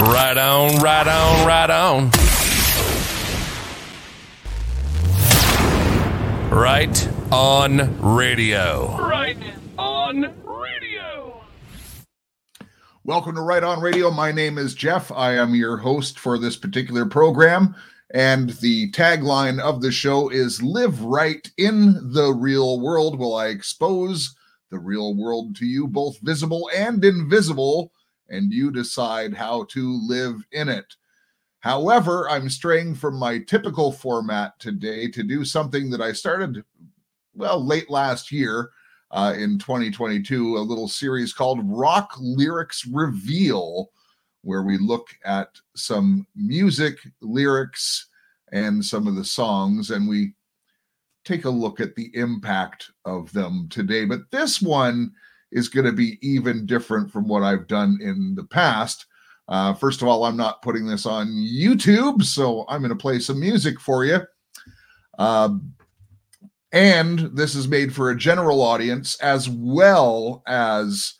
Right on, right on, right on. Right on radio. Right on radio. Welcome to Right On Radio. My name is Jeff. I am your host for this particular program. And the tagline of the show is Live Right in the Real World. Will I expose the real world to you, both visible and invisible, and you decide how to live in it? However, I'm straying from my typical format today to do something that I started, well, late last year uh, in 2022, a little series called Rock Lyrics Reveal, where we look at some music, lyrics, and some of the songs, and we take a look at the impact of them today. But this one is going to be even different from what I've done in the past. Uh, first of all, I'm not putting this on YouTube, so I'm going to play some music for you. Uh, and this is made for a general audience as well as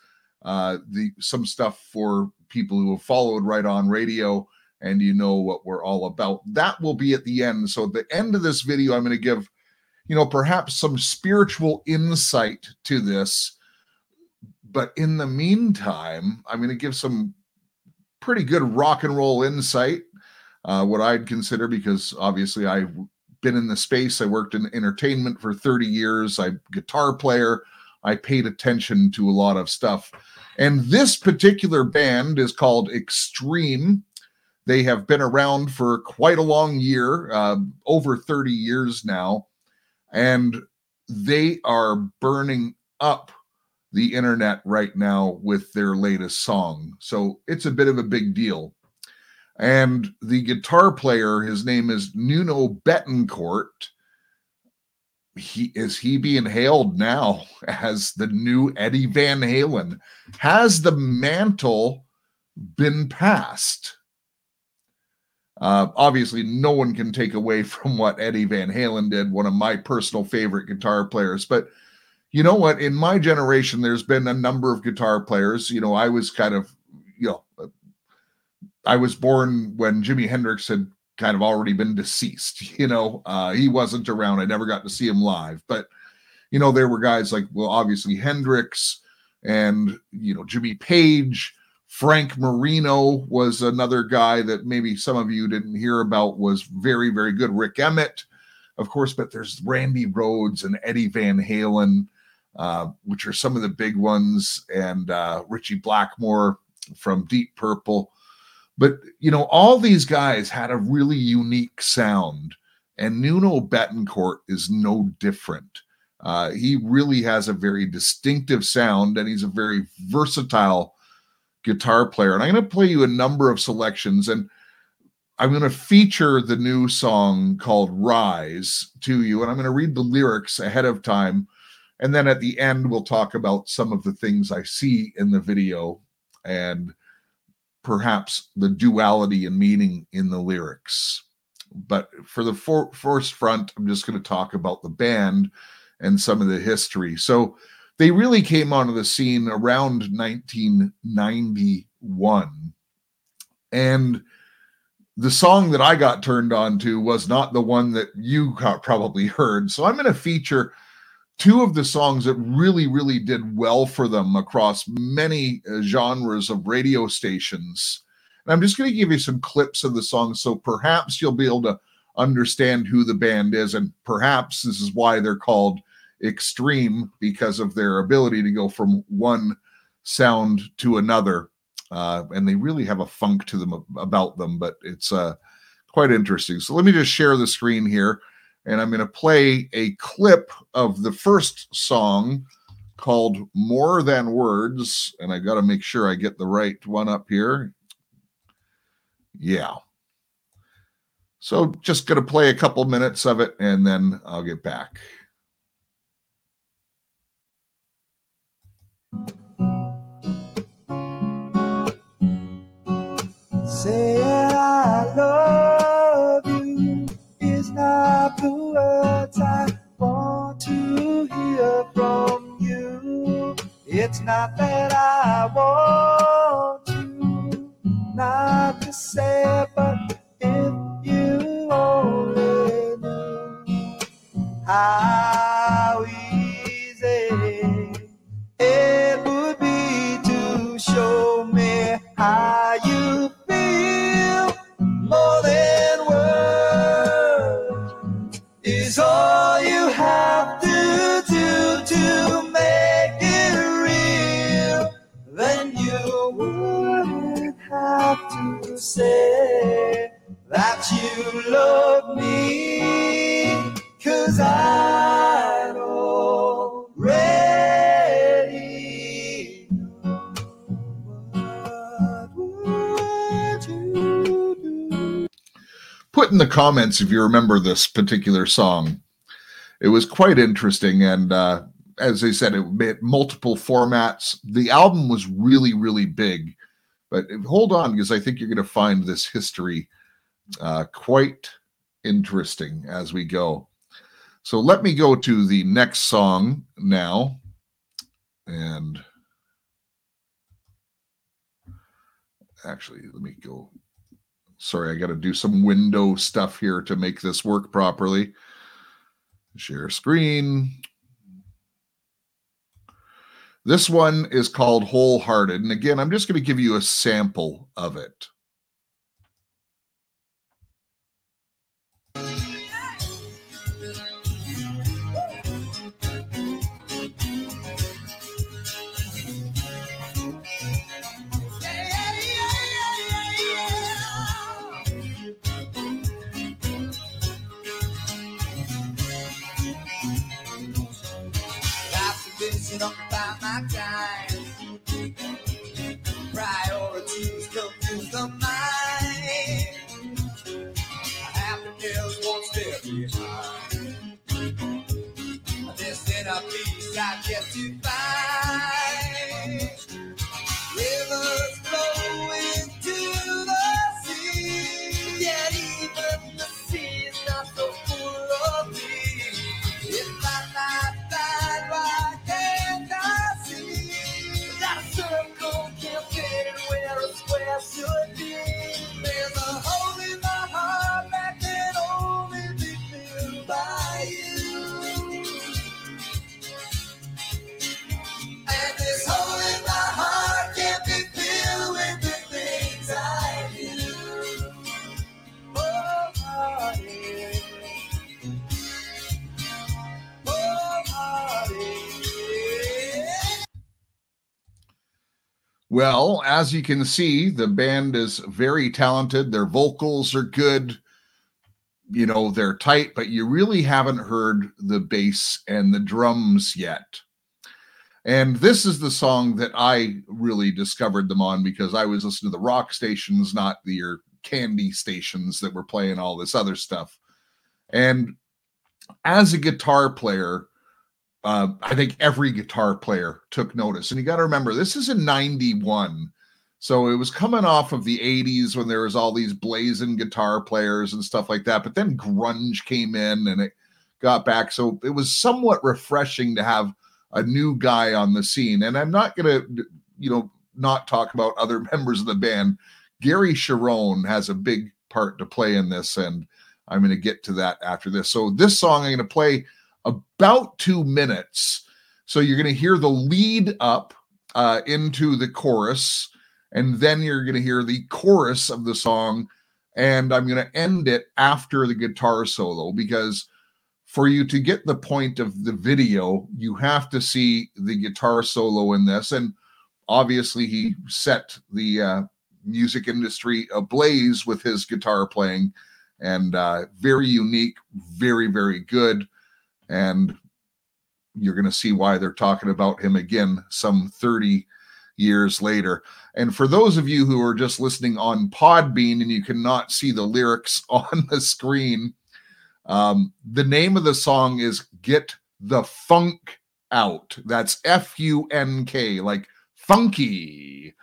uh, the some stuff for people who have followed right on radio and you know what we're all about. That will be at the end. So at the end of this video, I'm going to give, you know, perhaps some spiritual insight to this. But in the meantime, I'm going to give some pretty good rock and roll insight, uh, what I'd consider, because obviously I've been in the space. I worked in entertainment for 30 years. I'm guitar player. I paid attention to a lot of stuff. And this particular band is called Extreme. They have been around for quite a long year, uh, over 30 years now, and they are burning up the internet right now with their latest song. So it's a bit of a big deal. And the guitar player, his name is Nuno Bettencourt. He is he being hailed now as the new Eddie Van Halen. Has the mantle been passed? Uh, obviously, no one can take away from what Eddie Van Halen did, one of my personal favorite guitar players. But you know what? In my generation, there's been a number of guitar players. You know, I was kind of, you know, I was born when Jimi Hendrix had kind of already been deceased. You know, uh, he wasn't around. I never got to see him live. But, you know, there were guys like, well, obviously Hendrix and, you know, Jimmy Page Frank Marino was another guy that maybe some of you didn't hear about, was very, very good. Rik Emmett, of course, but there's Randy Rhoads and Eddie Van Halen, uh, which are some of the big ones, and uh, Ritchie Blackmore from Deep Purple. But, you know, all these guys had a really unique sound, and Nuno Bettencourt is no different. Uh, he really has a very distinctive sound, and he's a very versatile guitar player. And I'm going to play you a number of selections and I'm going to feature the new song called Rise to you. And I'm going to read the lyrics ahead of time. And then at the end, we'll talk about some of the things I see in the video and perhaps the duality and meaning in the lyrics. But for the for- first front, I'm just going to talk about the band and some of the history. So, they really came onto the scene around 1991. And the song that I got turned on to was not the one that you probably heard. So I'm going to feature two of the songs that really, really did well for them across many uh, genres of radio stations. And I'm just going to give you some clips of the songs so perhaps you'll be able to understand who the band is. And perhaps this is why they're called extreme because of their ability to go from one sound to another. Uh, and they really have a funk to them about them, but it's uh, quite interesting. So let me just share the screen here, and I'm going to play a clip of the first song called More Than Words. And I got to make sure I get the right one up here. Yeah. So just going to play a couple minutes of it, and then I'll get back. Say I love words I want to hear from you. It's not that I want you not to say, but if you only knew how. Comments if you remember this particular song. It was quite interesting, and uh, as I said, it made multiple formats. The album was really, really big, but hold on because I think you're going to find this history uh, quite interesting as we go. So let me go to the next song now, and actually, let me go. Sorry, I got to do some window stuff here to make this work properly. Share screen. This one is called Hole Hearted. And again, I'm just going to give you a sample of it. My time. Priorities confuse the mind. Happiness won't stay behind. This inner peace I get Well, as you can see, the band is very talented. Their vocals are good. You know, they're tight, but you really haven't heard the bass and the drums yet. And this is the song that I really discovered them on because I was listening to the rock stations, not the your candy stations that were playing all this other stuff. And as a guitar player, uh, I think every guitar player took notice. And you got to remember, this is in 91. So it was coming off of the 80s when there was all these blazing guitar players and stuff like that. But then grunge came in and it got back. So it was somewhat refreshing to have a new guy on the scene. And I'm not going to, you know, not talk about other members of the band. Gary Cherone has a big part to play in this. And I'm going to get to that after this. So this song I'm going to play about two minutes. So you're going to hear the lead up uh, into the chorus, and then you're going to hear the chorus of the song. And I'm going to end it after the guitar solo because for you to get the point of the video, you have to see the guitar solo in this. And obviously, he set the uh, music industry ablaze with his guitar playing and uh, very unique, very, very good and you're going to see why they're talking about him again some 30 years later. And for those of you who are just listening on Podbean and you cannot see the lyrics on the screen, um, the name of the song is Get the Funk Out. That's F U N K, like funky.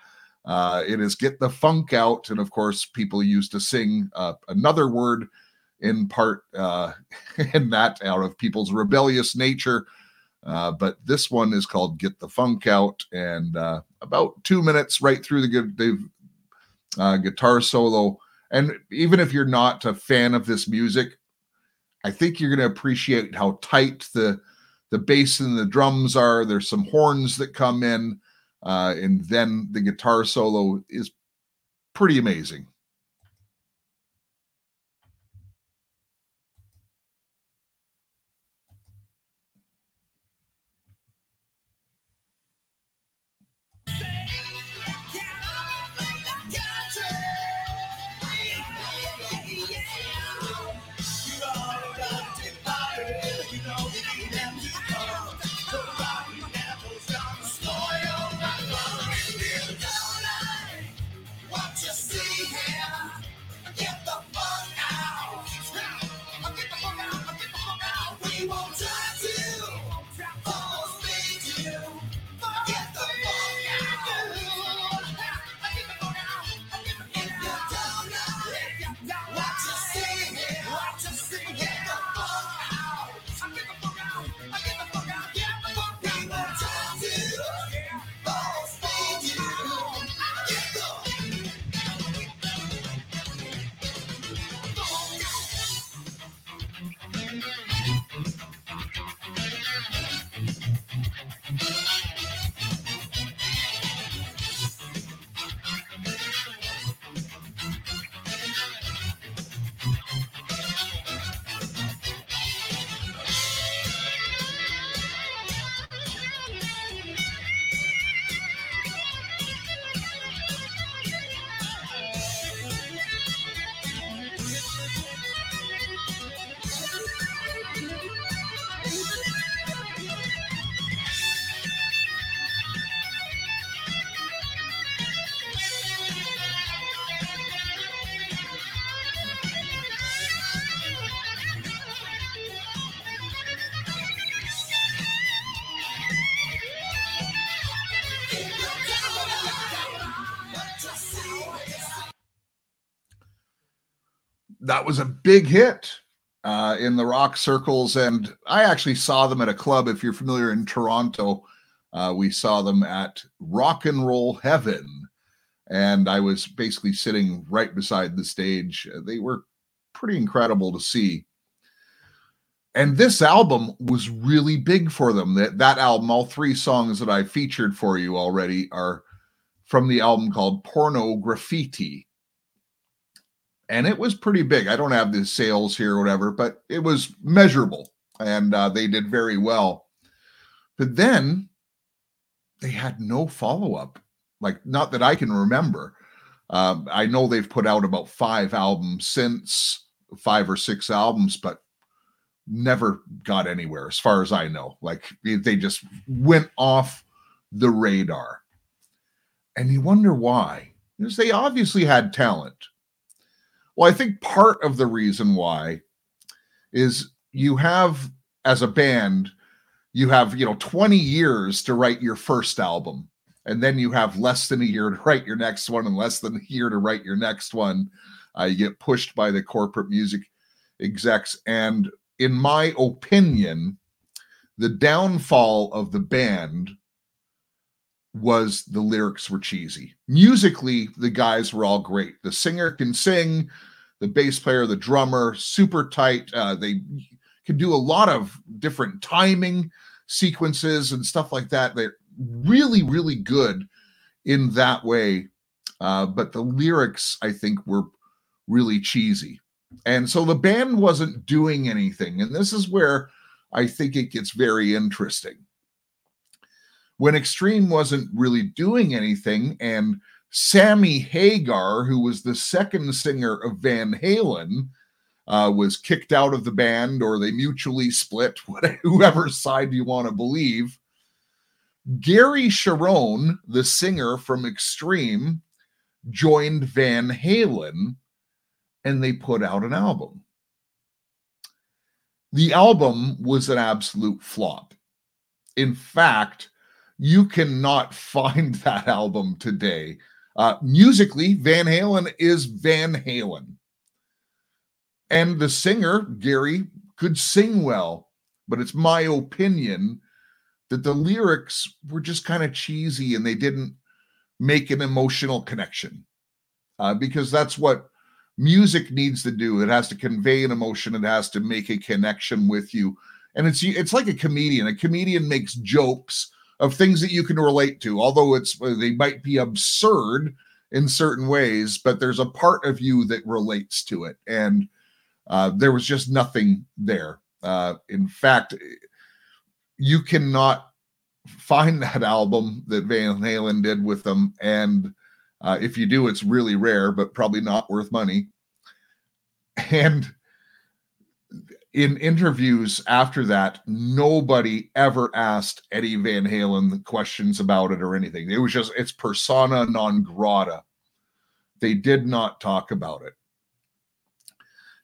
Uh, it is Get the Funk Out. And of course, people used to sing uh, another word in part uh, in that out of people's rebellious nature. Uh, but this one is called "Get the Funk Out," and uh, about two minutes right through the good the uh, guitar solo. And even if you're not a fan of this music, I think you're going to appreciate how tight the the bass and the drums are. There's some horns that come in, uh, and then the guitar solo is pretty amazing. That was a big hit uh, in the rock circles. And I actually saw them at a club. If you're familiar in Toronto, uh, we saw them at Rock and Roll Heaven. And I was basically sitting right beside the stage. They were pretty incredible to see. And this album was really big for them. That that album, all three songs that I featured for you already are from the album called Pornograffitti and it was pretty big. I don't have the sales here or whatever, but it was measurable, and uh, they did very well. But then they had no follow up, like not that I can remember. Um, I know they've put out about five albums since, five or six albums, but never got anywhere, as far as I know. Like they just went off the radar, and you wonder why. Because they obviously had talent. Well, I think part of the reason why is you have, as a band, you have, you know, 20 years to write your first album. And then you have less than a year to write your next one and less than a year to write your next one. Uh, you get pushed by the corporate music execs. And in my opinion, the downfall of the band was the lyrics were cheesy. Musically, the guys were all great. The singer can sing, the bass player, the drummer, super tight. Uh, they can do a lot of different timing sequences and stuff like that. They're really, really good in that way. Uh, but the lyrics, I think, were really cheesy. And so the band wasn't doing anything. And this is where I think it gets very interesting when Extreme wasn't really doing anything, and Sammy Hagar, who was the second singer of Van Halen, uh, was kicked out of the band or they mutually split, whatever, whoever side you want to believe. Gary Cherone, the singer from Extreme, joined Van Halen and they put out an album. The album was an absolute flop. In fact, you cannot find that album today. Uh, musically, Van Halen is Van Halen. And the singer, Gary, could sing well, but it's my opinion that the lyrics were just kind of cheesy and they didn't make an emotional connection. Uh, because that's what music needs to do. It has to convey an emotion, it has to make a connection with you. And it's it's like a comedian. A comedian makes jokes of things that you can relate to, although it's they might be absurd in certain ways, but there's a part of you that relates to it. And uh, there was just nothing there. Uh, in fact, you cannot find that album that Van Halen did with them. And uh, if you do, it's really rare, but probably not worth money. And in interviews after that, nobody ever asked Eddie Van Halen questions about it or anything. It was just, it's persona non grata. They did not talk about it.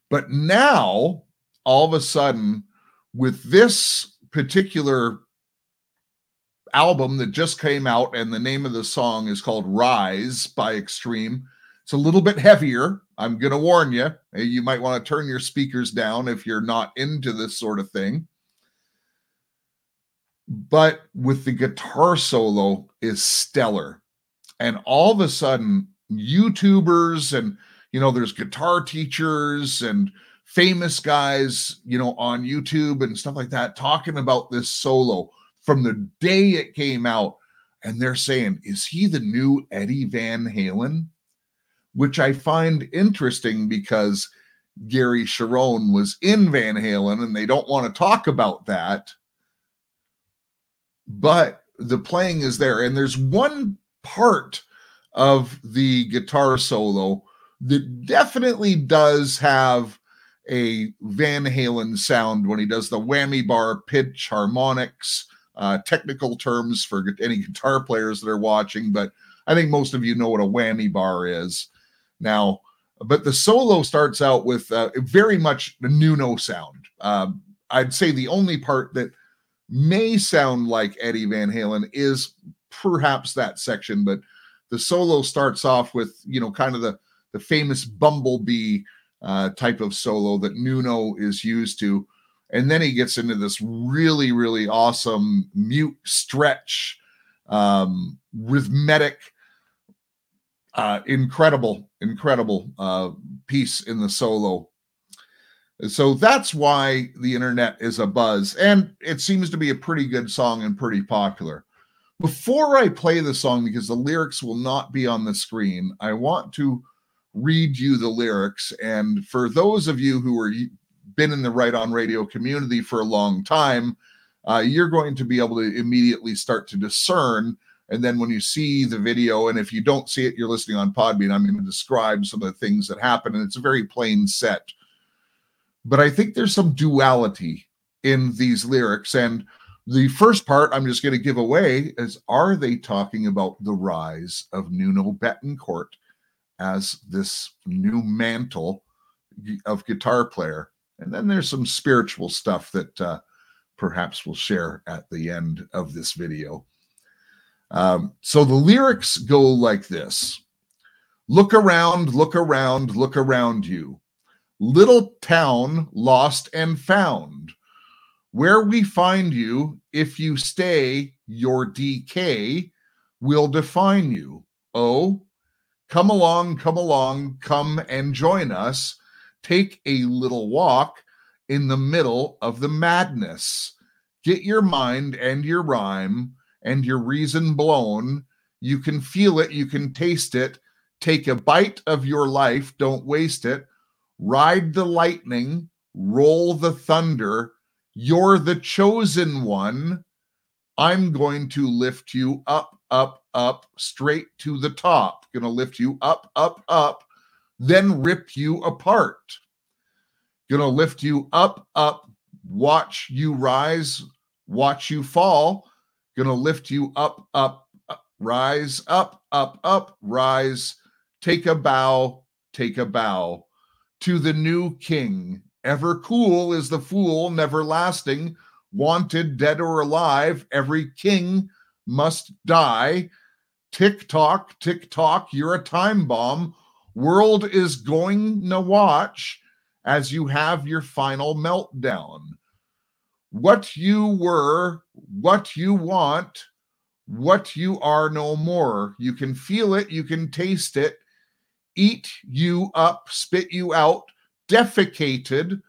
But now, all of a sudden, with this particular album that just came out, and the name of the song is called Rise by Extreme. It's a little bit heavier. I'm going to warn you. Eh, you might want to turn your speakers down if you're not into this sort of thing. But with the guitar solo is stellar. And all of a sudden, YouTubers and, you know, there's guitar teachers and famous guys, you know, on YouTube and stuff like that talking about this solo from the day it came out. And they're saying, is he the new Eddie Van Halen? Which I find interesting because Gary Cherone was in Van Halen and they don't want to talk about that. But the playing is there. And there's one part of the guitar solo that definitely does have a Van Halen sound when he does the whammy bar pitch harmonics uh, technical terms for any guitar players that are watching, but I think most of you know what a whammy bar is now. But the solo starts out with uh, very much the Nuno sound. Um, I'd say the only part that may sound like Eddie Van Halen is perhaps that section, but the solo starts off with you know kind of the the famous bumblebee uh, type of solo that Nuno is used to and then he gets into this really really awesome mute stretch um rhythmic uh incredible incredible uh piece in the solo so that's why the internet is a buzz and it seems to be a pretty good song and pretty popular before i play the song because the lyrics will not be on the screen i want to read you the lyrics and for those of you who are been in the Right On Radio community for a long time, uh, you're going to be able to immediately start to discern. And then when you see the video, and if you don't see it, you're listening on Podbean, I'm going to describe some of the things that happen. And it's a very plain set. But I think there's some duality in these lyrics. And the first part I'm just going to give away is are they talking about the rise of Nuno Bettencourt as this new mantle of guitar player? And then there's some spiritual stuff that uh, perhaps we'll share at the end of this video. Um, so the lyrics go like this Look around, look around, look around you. Little town lost and found. Where we find you, if you stay, your decay will define you. Oh, come along, come along, come and join us take a little walk in the middle of the madness. Get your mind and your rhyme and your reason blown. You can feel it, you can taste it. Take a bite of your life, don't waste it. Ride the lightning, roll the thunder. You're the chosen one. I'm going to lift you up, up, up, straight to the top. Gonna lift you up, up, up then rip you apart. Gonna lift you up, up, watch you rise, watch you fall. Gonna lift you up, up, up rise, up, up, up, rise. Take a bow, take a bow to the new king. Ever cool is the fool, never lasting. Wanted, dead or alive, every king must die. Tick tock, tick tock, you're a time bomb World is going to watch as you have your final meltdown. What you were, what you want, what you are no more. You can feel it, you can taste it, eat you up, spit you out, defecated,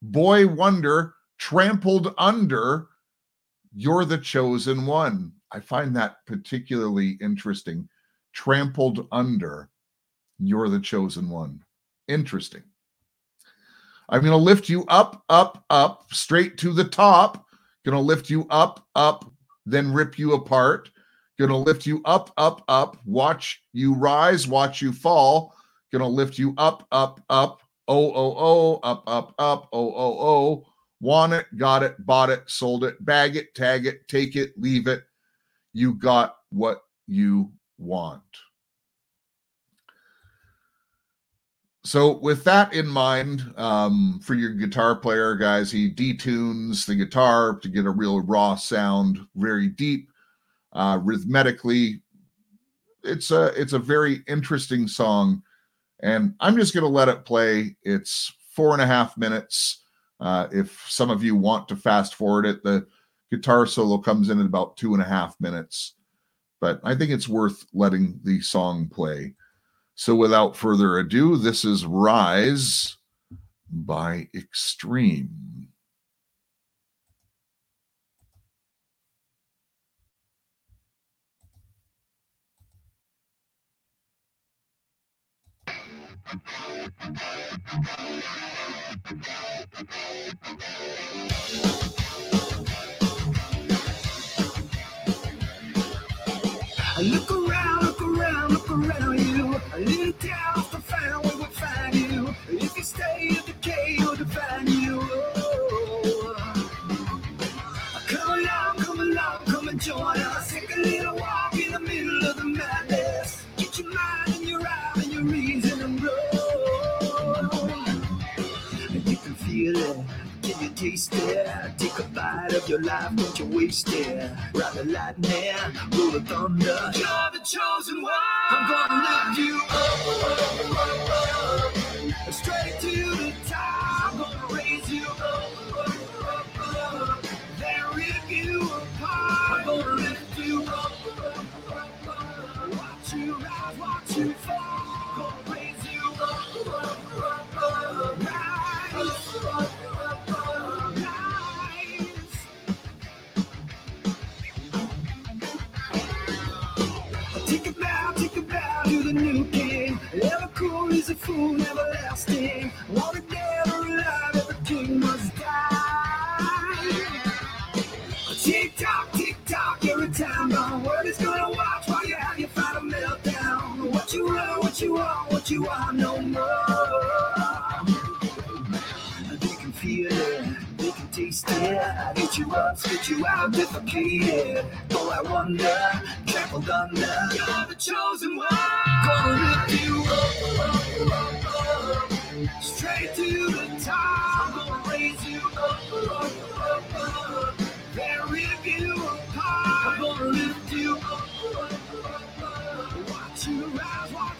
boy wonder, trampled under. You're the chosen one. I find that particularly interesting trampled under, you're the chosen one. Interesting. I'm going to lift you up, up, up, straight to the top. Going to lift you up, up, then rip you apart. Going to lift you up, up, up. Watch you rise, watch you fall. Going to lift you up, up, up. Oh, oh, oh, up, up, up. Oh, oh, oh. Want it, got it, bought it, sold it, bag it, tag it, take it, leave it. You got what you want. So, with that in mind, um, for your guitar player, guys, he detunes the guitar to get a real raw sound, very deep, uh, rhythmically. It's a it's a very interesting song, and I'm just going to let it play. It's four and a half minutes. Uh, if some of you want to fast forward it, the guitar solo comes in at about two and a half minutes, but I think it's worth letting the song play. So without further ado, this is Rise by Extreme. Stay in decay, you'll define you. Come along, come along, come and join us. Take a little walk in the middle of the madness. Get your mind and your eye and your reason and roll. And you can feel it. Can you taste it? Take a bite of your life, don't you waste it. Ride the lightning, roll the thunder. You're the chosen one. I'm gonna lift you up, straight to the top. I'm gonna raise you up, up, up, up. then rip you apart. I'm gonna lift you you up, spit you out, defecated. Though I wonder, trampled under. You're the chosen one. Gonna lift you up, straight to the top. Gonna raise you up, up, then rip you apart. I'm gonna lift you up, watch you rise, watch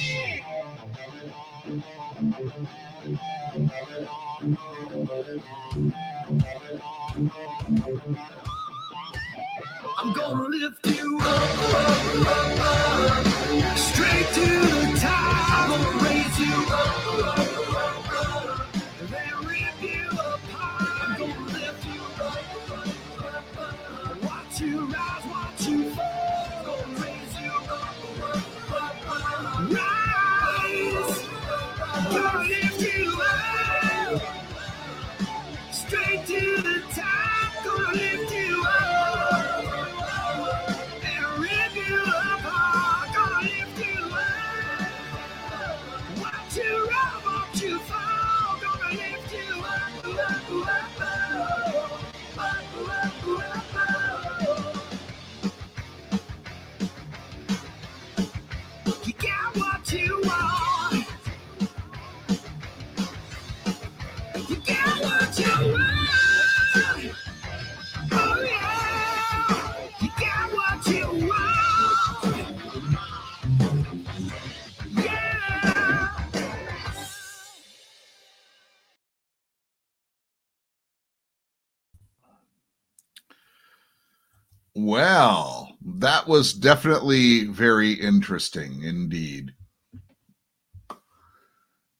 Well, that was definitely very interesting indeed.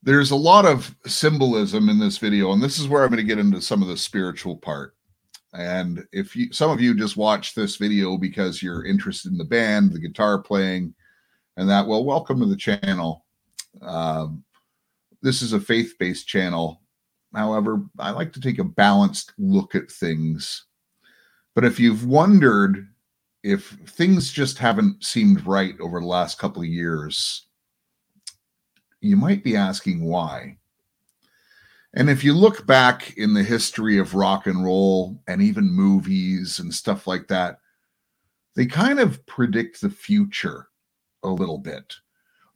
There's a lot of symbolism in this video, and this is where I'm going to get into some of the spiritual part. And if you, some of you just watch this video because you're interested in the band, the guitar playing, and that, well, welcome to the channel. Um, this is a faith based channel. However, I like to take a balanced look at things. But if you've wondered if things just haven't seemed right over the last couple of years, you might be asking why. And if you look back in the history of rock and roll and even movies and stuff like that, they kind of predict the future a little bit.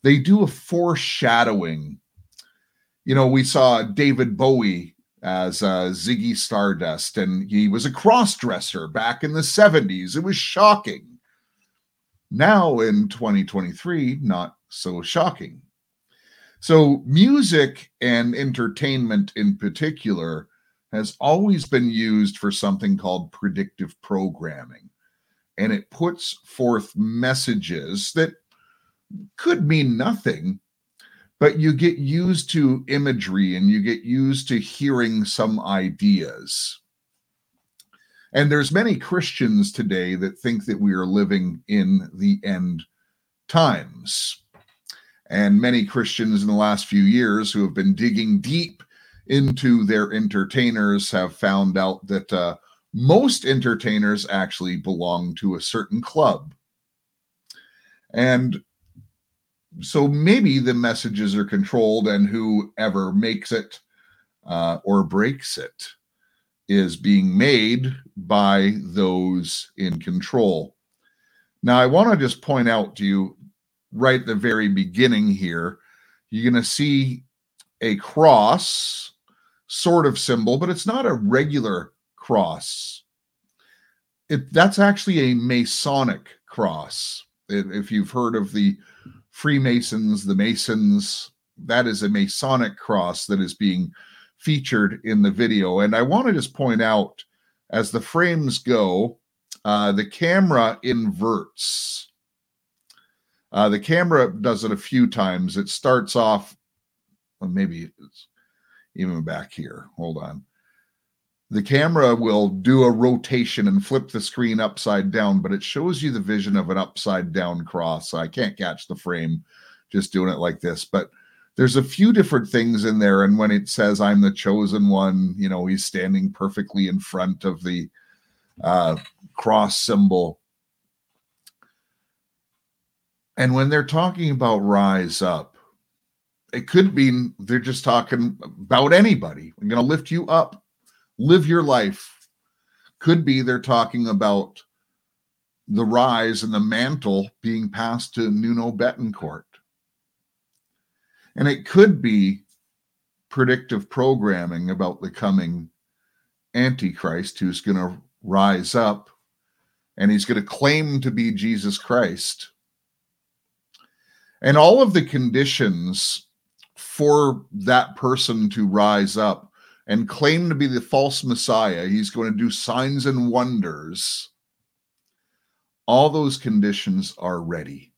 They do a foreshadowing. You know, we saw David Bowie as uh, Ziggy Stardust, and he was a cross dresser back in the 70s. It was shocking. Now in 2023, not so shocking. So, music and entertainment in particular has always been used for something called predictive programming. And it puts forth messages that could mean nothing, but you get used to imagery and you get used to hearing some ideas. And there's many Christians today that think that we are living in the end times. And many Christians in the last few years who have been digging deep into their entertainers have found out that uh, most entertainers actually belong to a certain club. And so maybe the messages are controlled, and whoever makes it uh, or breaks it is being made by those in control. Now, I want to just point out to you right at the very beginning here, you're going to see a cross sort of symbol, but it's not a regular cross. It, that's actually a Masonic cross. If you've heard of the Freemasons, the Masons, that is a Masonic cross that is being featured in the video. And I want to just point out as the frames go, uh, the camera inverts uh, the camera does it a few times. It starts off, well, maybe it's even back here. Hold on. The camera will do a rotation and flip the screen upside down, but it shows you the vision of an upside down cross. I can't catch the frame just doing it like this, but there's a few different things in there. And when it says, I'm the chosen one, you know, he's standing perfectly in front of the uh, cross symbol and when they're talking about rise up, it could mean they're just talking about anybody. I'm going to lift you up, live your life. Could be they're talking about the rise and the mantle being passed to Nuno Bettencourt. And it could be predictive programming about the coming Antichrist who's going to rise up and he's going to claim to be Jesus Christ and all of the conditions for that person to rise up and claim to be the false messiah he's going to do signs and wonders. All those conditions are ready.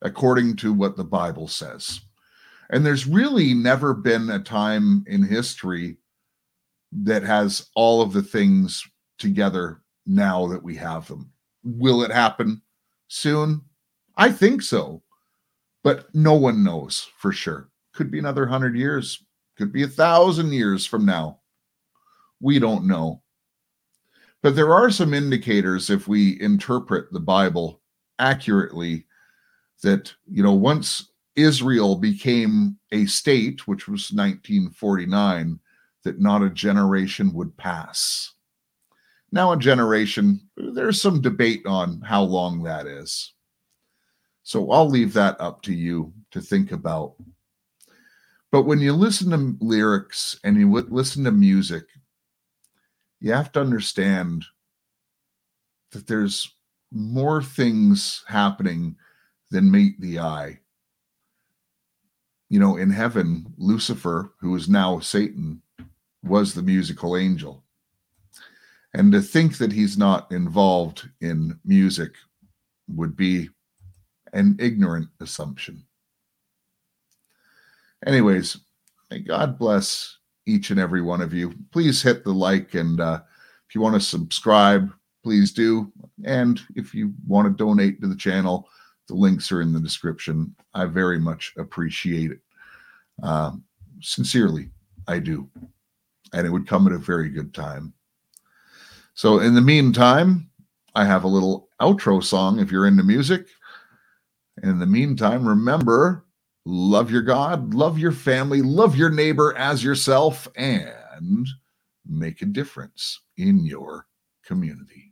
According to what the bible says. And there's really never been a time in history that has all of the things together now that we have them. Will it happen soon? I think so, but no one knows for sure. Could be another hundred years, could be a thousand years from now. We don't know. But there are some indicators if we interpret the Bible accurately that, you know, once Israel became a state, which was 1949, that not a generation would pass. Now, a generation, there's some debate on how long that is. So I'll leave that up to you to think about. But when you listen to lyrics and you listen to music, you have to understand that there's more things happening than meet the eye. You know, in heaven, Lucifer, who is now Satan, was the musical angel. And to think that he's not involved in music would be an ignorant assumption. Anyways, may God bless each and every one of you. Please hit the like, and uh, if you want to subscribe, please do. And if you want to donate to the channel, the links are in the description. I very much appreciate it. Uh, sincerely, I do. And it would come at a very good time. So, in the meantime, I have a little outro song if you're into music. In the meantime, remember love your God, love your family, love your neighbor as yourself, and make a difference in your community.